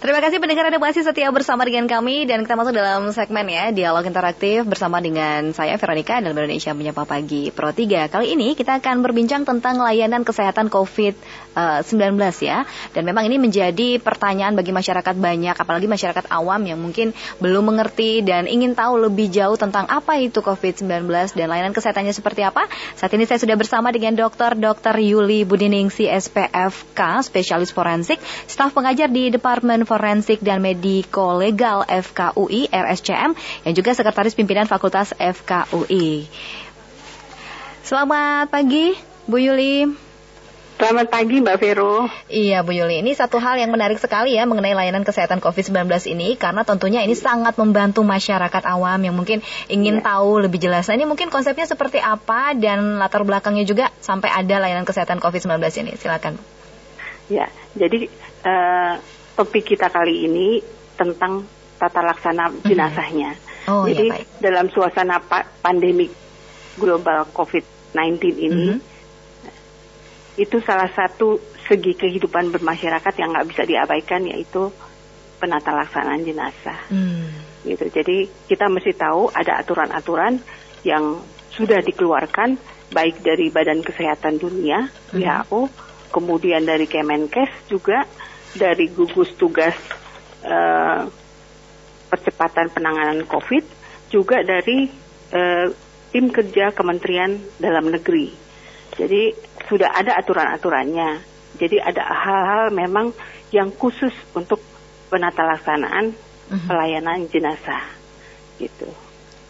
Terima kasih pendengar Anda masih setia bersama dengan kami dan kita masuk dalam segmen ya dialog interaktif bersama dengan saya Veronica dan Indonesia Menyapa Pagi Pro 3. Kali ini kita akan berbincang tentang layanan kesehatan COVID-19 ya. Dan memang ini menjadi pertanyaan bagi masyarakat banyak apalagi masyarakat awam yang mungkin belum mengerti dan ingin tahu lebih jauh tentang apa itu COVID-19 dan layanan kesehatannya seperti apa. Saat ini saya sudah bersama dengan Dr. Dr. Yuli Budiningsi SPFK, spesialis forensik, staf pengajar di Departemen Forensik dan Mediko Legal FKUI RSCM yang juga sekretaris pimpinan Fakultas FKUI. Selamat pagi, Bu Yuli. Selamat pagi Mbak Vero. Iya Bu Yuli, ini satu hal yang menarik sekali ya mengenai layanan kesehatan COVID-19 ini karena tentunya ini sangat membantu masyarakat awam yang mungkin ingin ya. tahu lebih jelas. Nah ini mungkin konsepnya seperti apa dan latar belakangnya juga sampai ada layanan kesehatan COVID-19 ini. Silakan. Ya, jadi uh, topik kita kali ini tentang tata laksana jenazahnya. Oh, jadi ya, baik. dalam suasana pa pandemi global COVID-19 ini. Mm -hmm itu salah satu segi kehidupan bermasyarakat yang nggak bisa diabaikan yaitu penata laksanaan jenazah. Hmm. Gitu. Jadi kita mesti tahu ada aturan-aturan yang sudah dikeluarkan baik dari Badan Kesehatan Dunia hmm. WHO, kemudian dari Kemenkes juga dari gugus tugas uh, percepatan penanganan COVID, juga dari uh, tim kerja Kementerian Dalam Negeri. Jadi sudah ada aturan-aturannya. Jadi ada hal-hal memang yang khusus untuk penata laksanaan uh-huh. pelayanan jenazah gitu.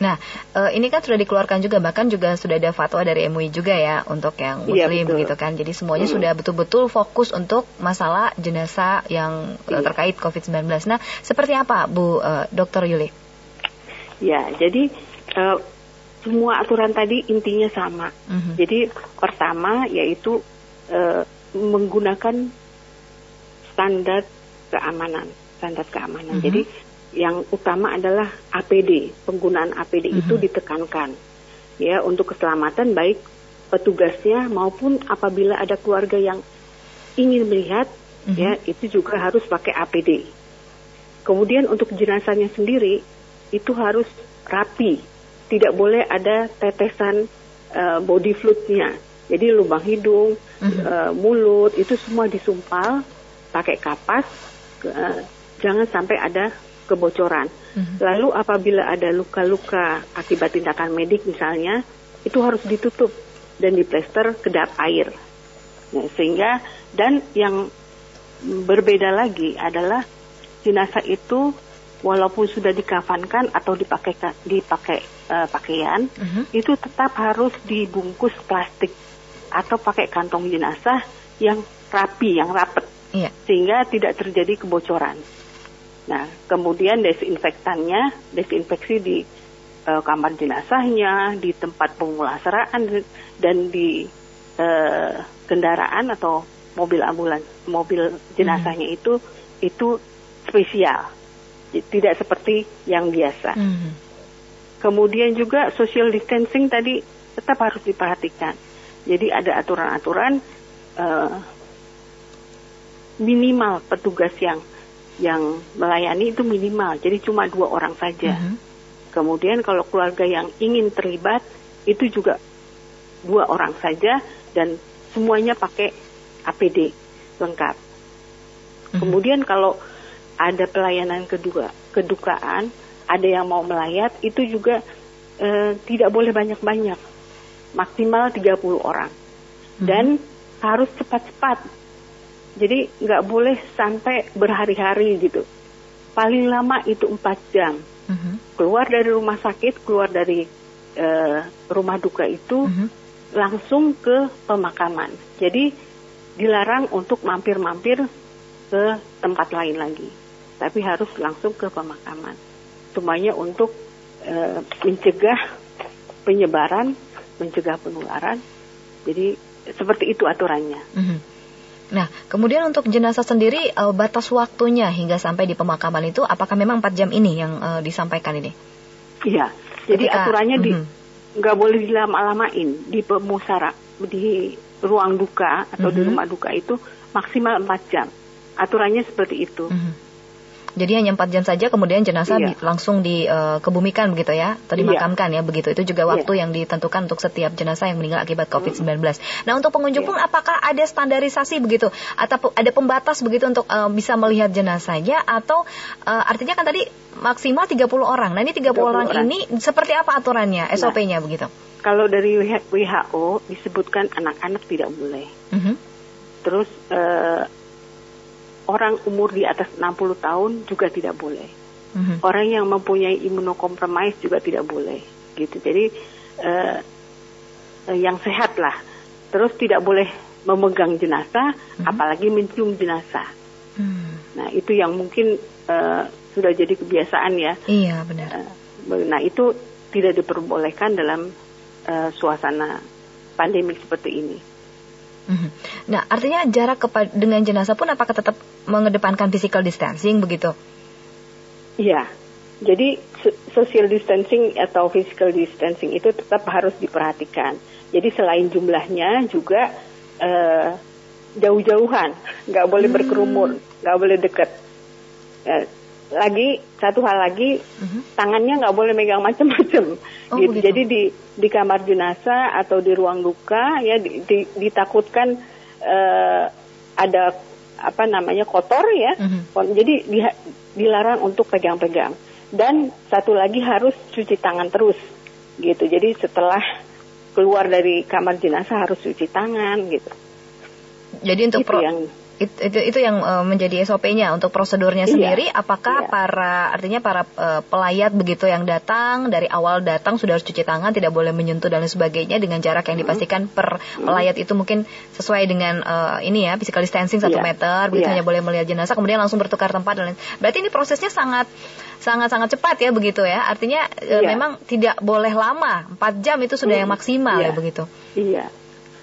Nah, uh, ini kan sudah dikeluarkan juga bahkan juga sudah ada fatwa dari MUI juga ya untuk yang iya, muslim ya, gitu kan. Jadi semuanya hmm. sudah betul-betul fokus untuk masalah jenazah yang uh, terkait COVID-19. Nah, seperti apa Bu uh, Dr. Yuli? Ya, jadi uh, semua aturan tadi intinya sama. Mm-hmm. Jadi pertama yaitu uh, menggunakan standar keamanan, standar keamanan. Mm-hmm. Jadi yang utama adalah APD, penggunaan APD mm-hmm. itu ditekankan ya untuk keselamatan baik petugasnya maupun apabila ada keluarga yang ingin melihat mm-hmm. ya itu juga harus pakai APD. Kemudian untuk jenazahnya sendiri itu harus rapi tidak boleh ada tetesan uh, body fluidnya. Jadi lubang hidung, uh-huh. uh, mulut itu semua disumpal pakai kapas. Uh, jangan sampai ada kebocoran. Uh-huh. Lalu apabila ada luka-luka akibat tindakan medik misalnya, itu harus ditutup dan diplester kedap air. Nah, sehingga dan yang berbeda lagi adalah jenazah itu walaupun sudah dikafankan atau dipakai dipakai uh, pakaian, uh -huh. itu tetap harus dibungkus plastik atau pakai kantong jenazah yang rapi, yang rapet, yeah. sehingga tidak terjadi kebocoran. Nah, kemudian desinfektannya, desinfeksi di uh, kamar jenazahnya, di tempat pemulasaraan dan di uh, kendaraan atau mobil ambulans, mobil jenazahnya -huh. itu itu spesial tidak seperti yang biasa. Hmm. Kemudian juga social distancing tadi tetap harus diperhatikan. Jadi ada aturan-aturan uh, minimal petugas yang yang melayani itu minimal. Jadi cuma dua orang saja. Hmm. Kemudian kalau keluarga yang ingin terlibat itu juga dua orang saja dan semuanya pakai APD lengkap. Hmm. Kemudian kalau ada pelayanan kedua kedukaan, ada yang mau melayat, itu juga e, tidak boleh banyak-banyak, maksimal 30 orang. Hmm. Dan harus cepat-cepat. Jadi nggak boleh sampai berhari-hari gitu. Paling lama itu 4 jam. Hmm. Keluar dari rumah sakit, keluar dari e, rumah duka itu hmm. langsung ke pemakaman. Jadi dilarang untuk mampir-mampir ke tempat lain lagi tapi harus langsung ke pemakaman. Semuanya untuk e, mencegah penyebaran, mencegah penularan. Jadi seperti itu aturannya. Mm -hmm. Nah, kemudian untuk jenazah sendiri e, batas waktunya hingga sampai di pemakaman itu apakah memang 4 jam ini yang e, disampaikan ini? Iya. Jadi Ketika, aturannya mm -hmm. di mhm. nggak boleh dilama-lamain di pemusara di ruang duka atau mm -hmm. di mhm. rumah duka itu maksimal 4 jam. Aturannya seperti itu. Mm -hmm. Jadi hanya empat jam saja kemudian jenazah iya. langsung dikebumikan uh, begitu ya atau iya. dimakamkan iya. ya begitu. Itu juga iya. waktu iya. yang ditentukan untuk setiap jenazah yang meninggal akibat COVID-19. Hmm. Nah, untuk pengunjung iya. pun apakah ada standarisasi begitu atau ada pembatas begitu untuk uh, bisa melihat jenazahnya atau uh, artinya kan tadi maksimal 30 orang. Nah, ini 30, 30 orang, orang ini seperti apa aturannya, SOP-nya nah, begitu? Kalau dari WHO disebutkan anak-anak tidak boleh. Mm -hmm. Terus uh, orang umur di atas 60 tahun juga tidak boleh. Mm-hmm. Orang yang mempunyai imunokompromis juga tidak boleh. Gitu. Jadi uh, yang sehat lah. Terus tidak boleh memegang jenazah, mm-hmm. apalagi mencium jenazah. Mm. Nah itu yang mungkin uh, sudah jadi kebiasaan ya. Iya benar. Uh, nah itu tidak diperbolehkan dalam uh, suasana pandemi seperti ini. Mhm. Nah, artinya jarak dengan jenazah pun apakah tetap mengedepankan physical distancing begitu? Iya. Jadi social distancing atau physical distancing itu tetap harus diperhatikan. Jadi selain jumlahnya juga uh, jauh-jauhan, nggak boleh hmm. berkerumun, nggak boleh dekat. Uh, lagi satu hal lagi uh-huh. tangannya nggak boleh megang macam-macam oh, gitu. jadi di di kamar jenazah atau di ruang duka ya di, di, ditakutkan uh, ada apa namanya kotor ya uh-huh. jadi di, dilarang untuk pegang-pegang dan satu lagi harus cuci tangan terus gitu jadi setelah keluar dari kamar jenazah harus cuci tangan gitu jadi untuk pro yang itu, itu, itu yang uh, menjadi SOP-nya untuk prosedurnya iya, sendiri. Apakah iya. para artinya para uh, pelayat begitu yang datang dari awal datang sudah harus cuci tangan, tidak boleh menyentuh dan lain sebagainya dengan jarak yang dipastikan per pelayat itu mungkin sesuai dengan uh, ini ya physical distancing satu iya. meter, begitu iya. hanya boleh melihat jenazah, kemudian langsung bertukar tempat dan lain. Berarti ini prosesnya sangat sangat sangat cepat ya begitu ya. Artinya iya. memang tidak boleh lama, 4 jam itu sudah hmm. yang maksimal iya. ya begitu. Iya.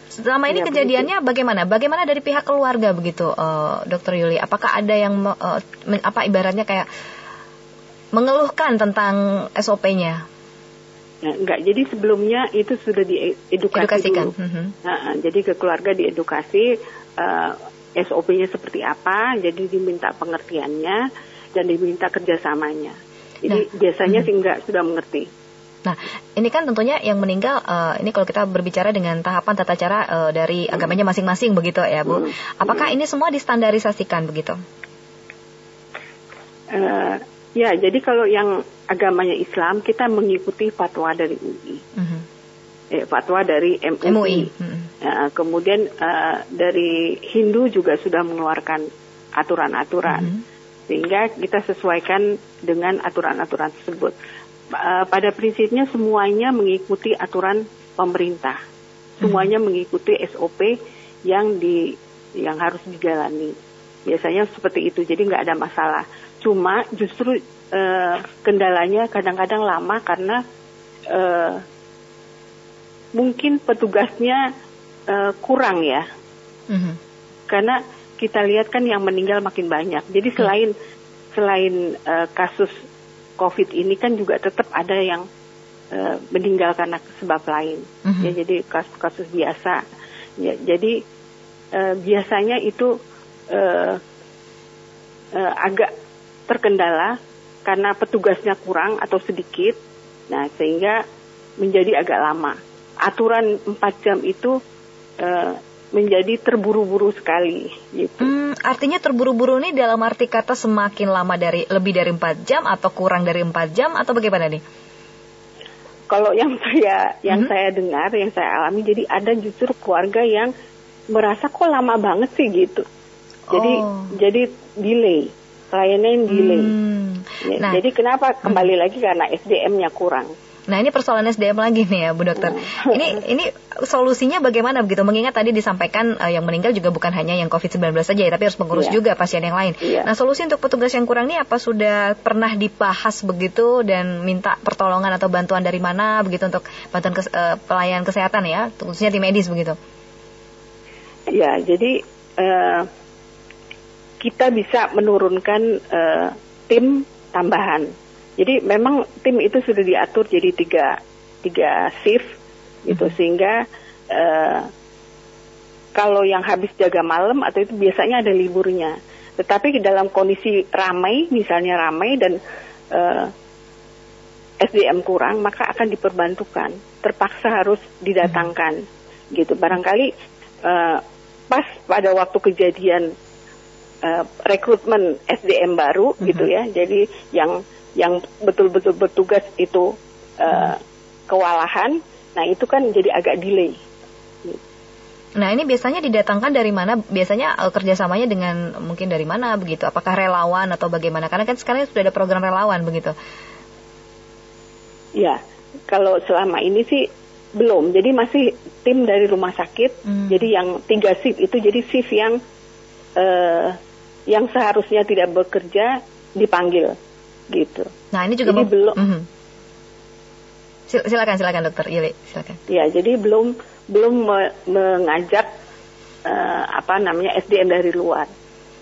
Selama ini ya, kejadiannya begitu. bagaimana? Bagaimana dari pihak keluarga begitu, uh, Dokter Yuli? Apakah ada yang uh, men, apa ibaratnya kayak mengeluhkan tentang SOP-nya? Ya, enggak, jadi sebelumnya itu sudah diedukasi dulu. Mm -hmm. nah, jadi ke keluarga diedukasi uh, SOP-nya seperti apa, jadi diminta pengertiannya dan diminta kerjasamanya. Jadi nah, biasanya mm -hmm. sih enggak sudah mengerti. Nah, ini kan tentunya yang meninggal uh, ini kalau kita berbicara dengan tahapan tata cara uh, dari agamanya masing-masing begitu ya, Bu. Apakah ini semua distandarisasikan begitu? Uh, ya, jadi kalau yang agamanya Islam kita mengikuti fatwa dari UI. Uh -huh. eh, fatwa dari MUI. MUI. -huh. uh, kemudian uh, dari Hindu juga sudah mengeluarkan aturan-aturan. Uh -huh. Sehingga kita sesuaikan dengan aturan-aturan tersebut. Eh, pada prinsipnya semuanya mengikuti aturan pemerintah. Semuanya mengikuti SOP yang di yang harus dijalani. Biasanya seperti itu, jadi nggak ada masalah. Cuma justru uh, kendalanya kadang-kadang lama karena uh, mungkin petugasnya uh, kurang ya. Mm-hmm. Karena kita lihat kan yang meninggal makin banyak. Jadi selain mm. selain uh, kasus COVID ini kan juga tetap ada yang uh, meninggal karena sebab lain. Mm-hmm. Ya, jadi kasus-kasus biasa. Ya, jadi uh, biasanya itu uh, uh, agak terkendala karena petugasnya kurang atau sedikit. Nah, sehingga menjadi agak lama. Aturan 4 jam itu uh, menjadi terburu-buru sekali gitu. Hmm, artinya terburu-buru ini dalam arti kata semakin lama dari lebih dari empat jam atau kurang dari empat jam atau bagaimana nih? Kalau yang saya yang hmm. saya dengar, yang saya alami, jadi ada justru keluarga yang merasa kok lama banget sih gitu. Jadi oh. jadi delay, kliennya yang delay. Hmm. Ya, nah, jadi kenapa kembali hmm. lagi karena SDM-nya kurang. Nah ini persoalan SDM lagi nih ya Bu Dokter. Ini ini solusinya bagaimana begitu? Mengingat tadi disampaikan uh, yang meninggal juga bukan hanya yang COVID-19 saja ya, tapi harus mengurus yeah. juga pasien yang lain. Yeah. Nah solusi untuk petugas yang kurang ini apa sudah pernah dibahas begitu dan minta pertolongan atau bantuan dari mana begitu untuk bantuan kes, uh, pelayanan kesehatan ya, khususnya di medis begitu? Ya jadi uh, kita bisa menurunkan uh, tim tambahan jadi memang tim itu sudah diatur jadi tiga tiga shift gitu hmm. sehingga uh, kalau yang habis jaga malam atau itu biasanya ada liburnya. Tetapi dalam kondisi ramai, misalnya ramai dan uh, eh, SDM kurang, maka akan diperbantukan. Terpaksa harus didatangkan, gitu. Barangkali uh, pas pada waktu kejadian uh, rekrutmen SDM baru, gitu ya. Jadi yang yang betul-betul bertugas itu uh, kewalahan, nah itu kan jadi agak delay. Nah ini biasanya didatangkan dari mana? Biasanya uh, kerjasamanya dengan mungkin dari mana begitu? Apakah relawan atau bagaimana? Karena kan sekarang sudah ada program relawan begitu. Ya, kalau selama ini sih belum. Jadi masih tim dari rumah sakit. Hmm. Jadi yang tiga shift itu jadi shift yang uh, yang seharusnya tidak bekerja dipanggil gitu. Nah ini juga jadi belum. Mm -hmm. Silakan silakan dokter Yuli silakan. Ya jadi belum belum me mengajak uh, apa namanya SDM dari luar.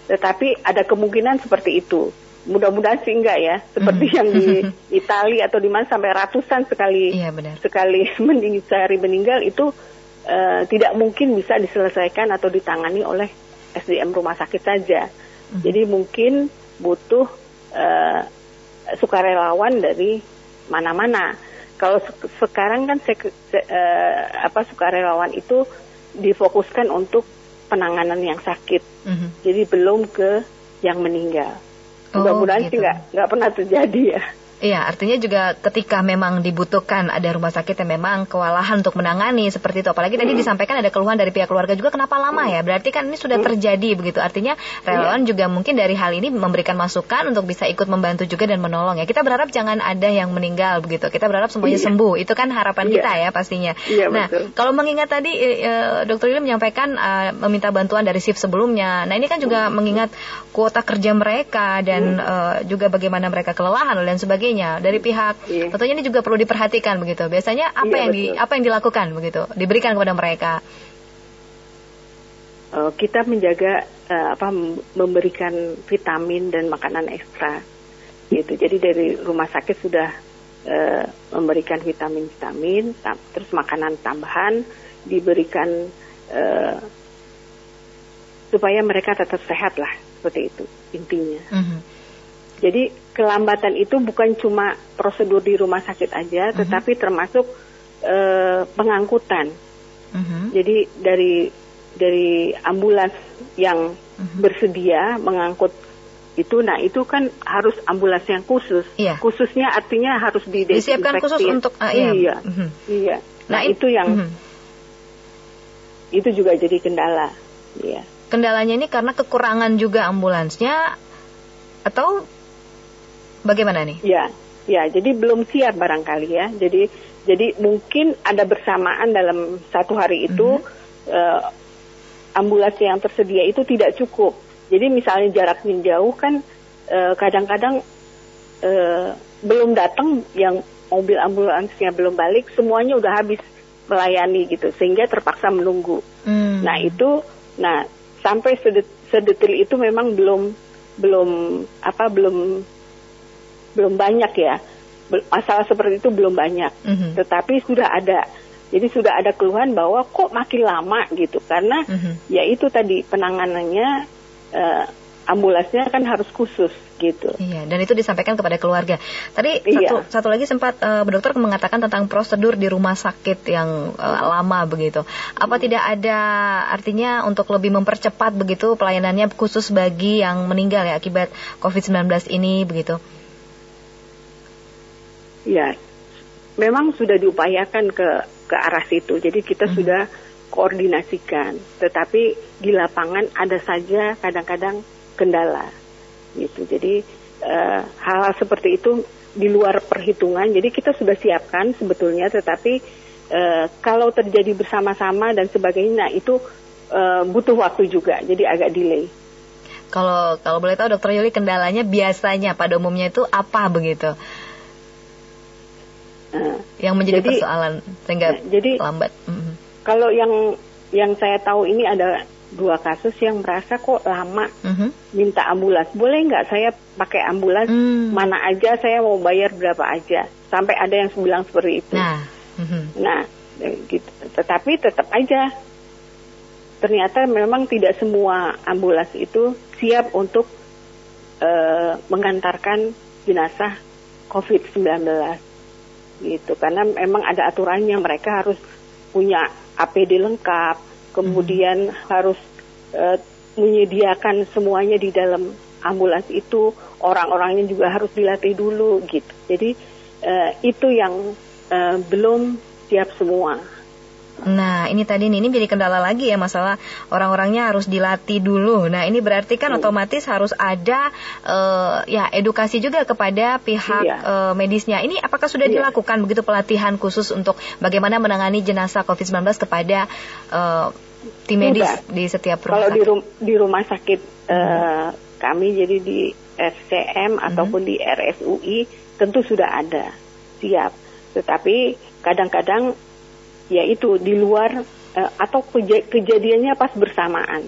Tetapi ada kemungkinan seperti itu. Mudah-mudahan sih enggak ya, seperti mm. yang di Italia atau di mana sampai ratusan sekali iya, benar. sekali mening sehari meninggal itu uh, tidak mungkin bisa diselesaikan atau ditangani oleh SDM rumah sakit saja. Mm. Jadi mungkin butuh uh, sukarelawan dari mana-mana kalau sekarang kan se se uh, apa sukarelawan itu difokuskan untuk penanganan yang sakit, mm -hmm. jadi belum ke yang meninggal. Oh, Mudah-mudahan gitu. sih nggak nggak pernah terjadi ya. Iya, artinya juga ketika memang dibutuhkan ada rumah sakit yang memang kewalahan untuk menangani seperti itu. Apalagi tadi disampaikan ada keluhan dari pihak keluarga juga kenapa lama ya? Berarti kan ini sudah terjadi begitu. Artinya relawan juga mungkin dari hal ini memberikan masukan untuk bisa ikut membantu juga dan menolong ya. Kita berharap jangan ada yang meninggal begitu. Kita berharap semuanya iya. sembuh. Itu kan harapan iya. kita ya pastinya. Iya, nah, betul. kalau mengingat tadi e, e, Dokter Yuli menyampaikan e, meminta bantuan dari shift sebelumnya. Nah, ini kan juga mengingat kuota kerja mereka dan juga bagaimana mereka kelelahan dan sebagainya sebagainya dari pihak iya. tentunya ini juga perlu diperhatikan begitu. Biasanya apa iya, yang betul. di apa yang dilakukan begitu? Diberikan kepada mereka. Uh, kita menjaga uh, apa memberikan vitamin dan makanan ekstra gitu. Jadi dari rumah sakit sudah uh, memberikan vitamin-vitamin, terus makanan tambahan diberikan uh, supaya mereka tetap sehat lah seperti itu intinya. Mm -hmm. Jadi kelambatan itu bukan cuma prosedur di rumah sakit aja, uh mhm. -huh. tetapi termasuk uh, pengangkutan. Uh mhm. -huh. Jadi dari dari ambulans yang uh mhm. -huh. bersedia mengangkut itu, nah itu kan harus ambulans yang khusus. Iya. Khususnya artinya harus disiapkan khusus untuk uh, iya. Iya. Uh -huh. iya. Nah, nah itu yang uh -huh. itu juga jadi kendala. Iya. Kendalanya ini karena kekurangan juga ambulansnya atau Bagaimana nih? Ya, ya. Jadi belum siap barangkali ya. Jadi jadi mungkin ada bersamaan dalam satu hari itu mm -hmm. uh, ambulans yang tersedia itu tidak cukup. Jadi misalnya jaraknya jauh kan eh, kadang-kadang uh, uh, belum datang yang mobil ambulansnya belum balik, semuanya udah habis melayani gitu sehingga terpaksa menunggu. Mm. Nah itu, nah sampai sedetil itu memang belum belum apa belum belum banyak ya masalah seperti itu belum banyak mm-hmm. tetapi sudah ada jadi sudah ada keluhan bahwa kok makin lama gitu karena mm-hmm. ya itu tadi penanganannya uh, ambulansnya kan harus khusus gitu. Iya, dan itu disampaikan kepada keluarga. Tadi iya. satu satu lagi sempat uh, dokter mengatakan tentang prosedur di rumah sakit yang uh, lama begitu. Apa hmm. tidak ada artinya untuk lebih mempercepat begitu pelayanannya khusus bagi yang meninggal ya akibat COVID-19 ini begitu? Ya, memang sudah diupayakan ke ke arah situ. Jadi kita hmm. sudah koordinasikan, tetapi di lapangan ada saja kadang-kadang kendala, gitu. Jadi uh, hal-hal seperti itu di luar perhitungan. Jadi kita sudah siapkan sebetulnya, tetapi uh, kalau terjadi bersama-sama dan sebagainya, nah itu uh, butuh waktu juga. Jadi agak delay. Kalau kalau boleh tahu Dokter Yuli kendalanya biasanya pada umumnya itu apa begitu? Nah, yang menjadi jadi, persoalan sehingga nah, jadi, lambat. Mm-hmm. Kalau yang yang saya tahu ini ada dua kasus yang merasa kok lama mm-hmm. minta ambulans. Boleh nggak saya pakai ambulans mm. mana aja saya mau bayar berapa aja. Sampai ada yang bilang seperti itu. Nah, mm-hmm. nah gitu. Tetapi tetap aja ternyata memang tidak semua ambulans itu siap untuk uh, mengantarkan jenazah COVID-19 gitu. Karena memang ada aturannya mereka harus punya APD lengkap kemudian hmm. harus uh, menyediakan semuanya di dalam ambulans itu. Orang-orangnya juga harus dilatih dulu gitu. Jadi uh, itu yang uh, belum siap semua Nah, ini tadi nih, ini jadi kendala lagi ya masalah orang-orangnya harus dilatih dulu. Nah, ini berarti kan hmm. otomatis harus ada uh, ya edukasi juga kepada pihak iya. uh, medisnya. Ini apakah sudah iya. dilakukan begitu pelatihan khusus untuk bagaimana menangani jenazah COVID-19 kepada uh, tim medis di setiap rumah Kalau sakit? di, rum di rumah sakit uh, kami jadi di SCM hmm. ataupun di RSUI tentu sudah ada siap. Tetapi kadang-kadang yaitu di luar uh, atau kej kejadiannya pas bersamaan.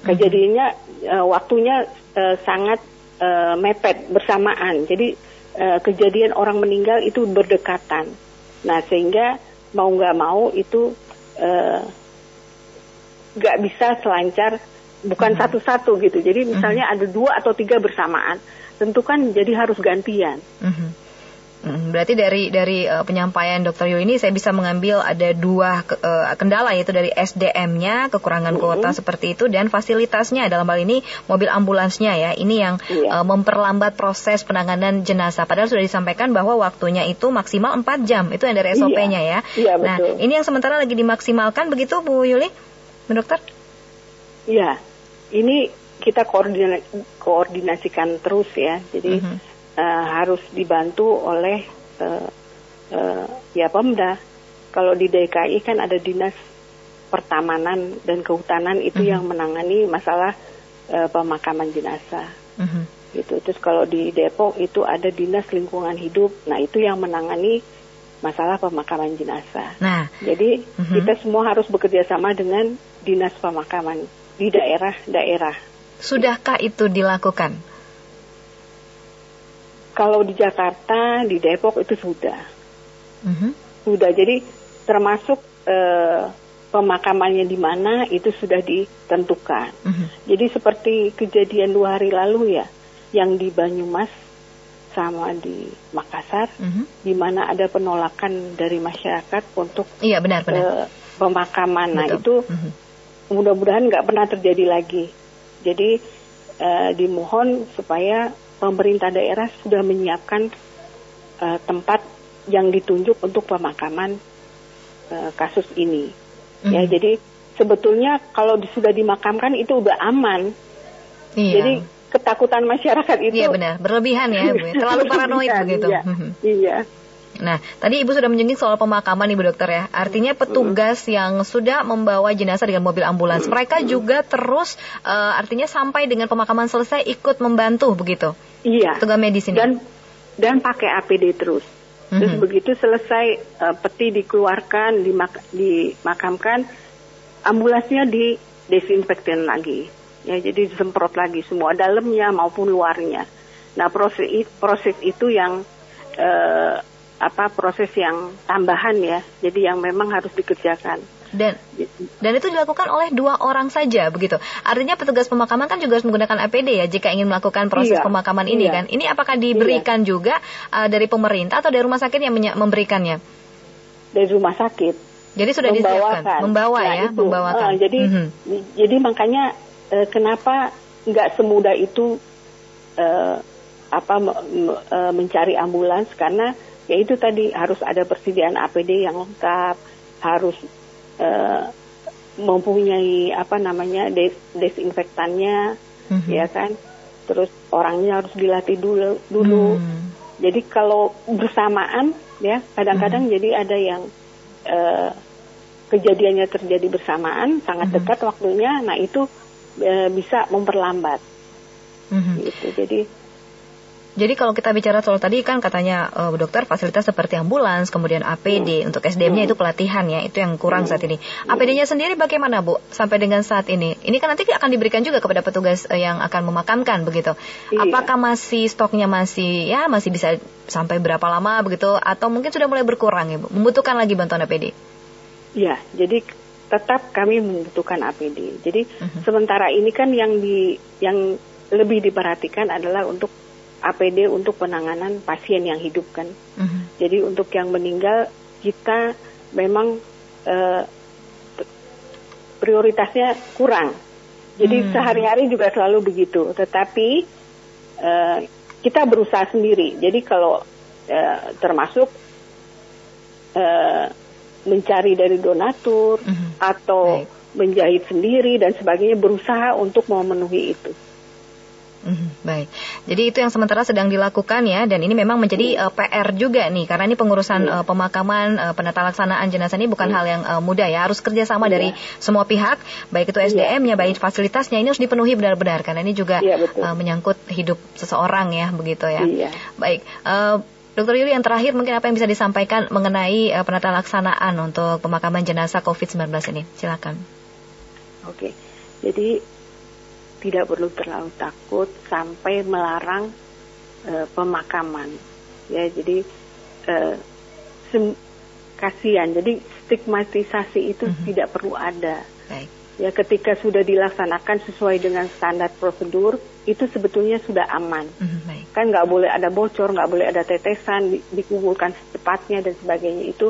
Kejadiannya uh, waktunya uh, sangat uh, mepet bersamaan. Jadi uh, kejadian orang meninggal itu berdekatan. Nah sehingga mau nggak mau itu nggak uh, bisa selancar bukan satu-satu gitu. Jadi misalnya ada dua atau tiga bersamaan, tentu kan jadi harus gantian. Mm -hmm. Hmm, berarti dari dari uh, penyampaian Dokter Yu ini saya bisa mengambil ada dua uh, kendala yaitu dari SDM-nya kekurangan mm kuota seperti itu dan fasilitasnya dalam hal ini mobil ambulansnya ya ini yang yeah. uh, memperlambat proses penanganan jenazah. Padahal sudah disampaikan bahwa waktunya itu maksimal 4 jam itu yang dari SOP-nya yeah. ya. Yeah, nah betul. ini yang sementara lagi dimaksimalkan begitu Bu Yuli, Bu Dokter? Iya, ini kita koordinasikan terus ya. Jadi mm -hmm uh, harus dibantu oleh uh, uh, ya Pemda. Kalau di DKI kan ada dinas pertamanan dan kehutanan itu uh -huh. yang menangani masalah uh, pemakaman jenazah. Uh -huh. Gitu. Terus kalau di Depok itu ada dinas lingkungan hidup. Nah itu yang menangani masalah pemakaman jenazah. Nah, jadi uh -huh. kita semua harus bekerja sama dengan dinas pemakaman di daerah-daerah. Sudahkah itu dilakukan? Kalau di Jakarta, di Depok itu sudah, mm-hmm. sudah. Jadi termasuk uh, pemakamannya di mana itu sudah ditentukan. Mm-hmm. Jadi seperti kejadian dua hari lalu ya, yang di Banyumas sama di Makassar, mm-hmm. di mana ada penolakan dari masyarakat untuk iya benar benar uh, pemakaman. Nah itu mm-hmm. mudah-mudahan nggak pernah terjadi lagi. Jadi uh, dimohon supaya pemerintah daerah sudah menyiapkan uh, tempat yang ditunjuk untuk pemakaman uh, kasus ini. Mm. Ya, jadi sebetulnya kalau sudah dimakamkan itu udah aman. Iya. Jadi ketakutan masyarakat itu. Iya benar, berlebihan ya, Bu. Terlalu paranoid begitu. Iya. Mhm. iya. Nah, tadi Ibu sudah menyinggung soal pemakaman Ibu Dokter ya. Artinya petugas mm. yang sudah membawa jenazah dengan mobil ambulans, mereka juga terus uh, artinya sampai dengan pemakaman selesai ikut membantu begitu. Iya. Petugas medis ini. Dan dan pakai APD terus. Terus mm-hmm. begitu selesai uh, peti dikeluarkan, dimak dimakamkan, ambulansnya di desinfektan lagi. Ya, jadi disemprot lagi semua dalamnya maupun luarnya. Nah, proses proses itu yang uh, apa proses yang tambahan ya. Jadi yang memang harus dikerjakan. Dan dan itu dilakukan oleh dua orang saja begitu. Artinya petugas pemakaman kan juga harus menggunakan APD ya jika ingin melakukan proses iya, pemakaman ini iya. kan. Ini apakah diberikan iya. juga uh, dari pemerintah atau dari rumah sakit yang memberikannya? Dari rumah sakit. Jadi sudah disiapkan, membawa nah, ya, itu. membawakan. Uh, jadi mm -hmm. jadi makanya uh, kenapa nggak semudah itu uh, apa uh, mencari ambulans karena ya itu tadi harus ada persediaan APD yang lengkap, harus uh, mempunyai apa namanya des desinfektannya, mm-hmm. ya kan. Terus orangnya harus dilatih dulu dulu. Mm. Jadi kalau bersamaan ya kadang-kadang mm-hmm. jadi ada yang uh, kejadiannya terjadi bersamaan sangat mm-hmm. dekat waktunya, nah itu uh, bisa memperlambat. Mm-hmm. Gitu. Jadi jadi kalau kita bicara soal tadi kan katanya uh, dokter fasilitas seperti ambulans, kemudian APD hmm. untuk SDM-nya itu pelatihan ya, itu yang kurang hmm. saat ini. APD-nya sendiri bagaimana Bu sampai dengan saat ini? Ini kan nanti akan diberikan juga kepada petugas uh, yang akan memakamkan begitu. Iya. Apakah masih stoknya masih ya masih bisa sampai berapa lama begitu atau mungkin sudah mulai berkurang Ibu? Membutuhkan lagi bantuan APD? Iya, jadi tetap kami membutuhkan APD. Jadi uh-huh. sementara ini kan yang di yang lebih diperhatikan adalah untuk APD untuk penanganan pasien yang hidup kan. Uh-huh. Jadi untuk yang meninggal kita memang uh, prioritasnya kurang. Jadi uh-huh. sehari-hari juga selalu begitu. Tetapi uh, kita berusaha sendiri. Jadi kalau uh, termasuk uh, mencari dari donatur mm -hmm. atau Baik. menjahit sendiri dan sebagainya berusaha untuk memenuhi itu. Hmm, baik. Jadi itu yang sementara sedang dilakukan ya dan ini memang menjadi uh, eh, PR juga nih karena ini pengurusan uh, pemakaman uh, penata laksanaan jenazah ini bukan hal yang uh, mudah ya harus kerjasama yeah. dari semua pihak baik itu SDM-nya baik fasilitasnya ini harus dipenuhi benar-benar karena ini juga yeah, uh, menyangkut hidup seseorang ya begitu ya. Yeah. Baik. Uh, Dokter Yuli yang terakhir mungkin apa yang bisa disampaikan mengenai uh, penata laksanaan untuk pemakaman jenazah COVID-19 ini? Silakan. Oke, jadi tidak perlu terlalu takut sampai melarang uh, pemakaman. Ya, jadi uh, kasihan. Jadi stigmatisasi itu mm -hmm. tidak perlu ada. Baik ya ketika sudah dilaksanakan sesuai dengan standar prosedur itu sebetulnya sudah aman mm-hmm. kan nggak boleh ada bocor nggak boleh ada tetesan di, dikumpulkan secepatnya dan sebagainya itu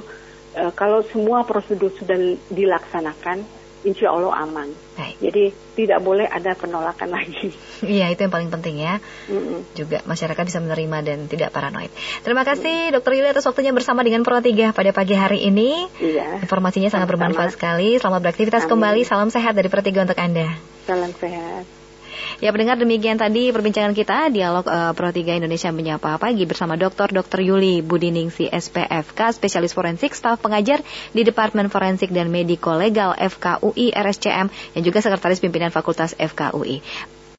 uh, kalau semua prosedur sudah dilaksanakan insya Allah aman. Baik. Jadi tidak boleh ada penolakan lagi. Iya itu yang paling penting ya. Mm-mm. Juga masyarakat bisa menerima dan tidak paranoid. Terima kasih mm. Dokter Yuli atas waktunya bersama dengan Pro 3 pada pagi hari ini. Iya. Informasinya sangat bermanfaat sekali. Selamat beraktivitas Amin. kembali. Salam sehat dari Pro 3 untuk Anda. Salam sehat. Ya pendengar demikian tadi perbincangan kita dialog uh, Pro 3 Indonesia menyapa pagi bersama Dr. Dr. Yuli Budiningsi SPFK spesialis forensik staf pengajar di Departemen Forensik dan Mediko Legal FKUI RSCM yang juga sekretaris pimpinan Fakultas FKUI.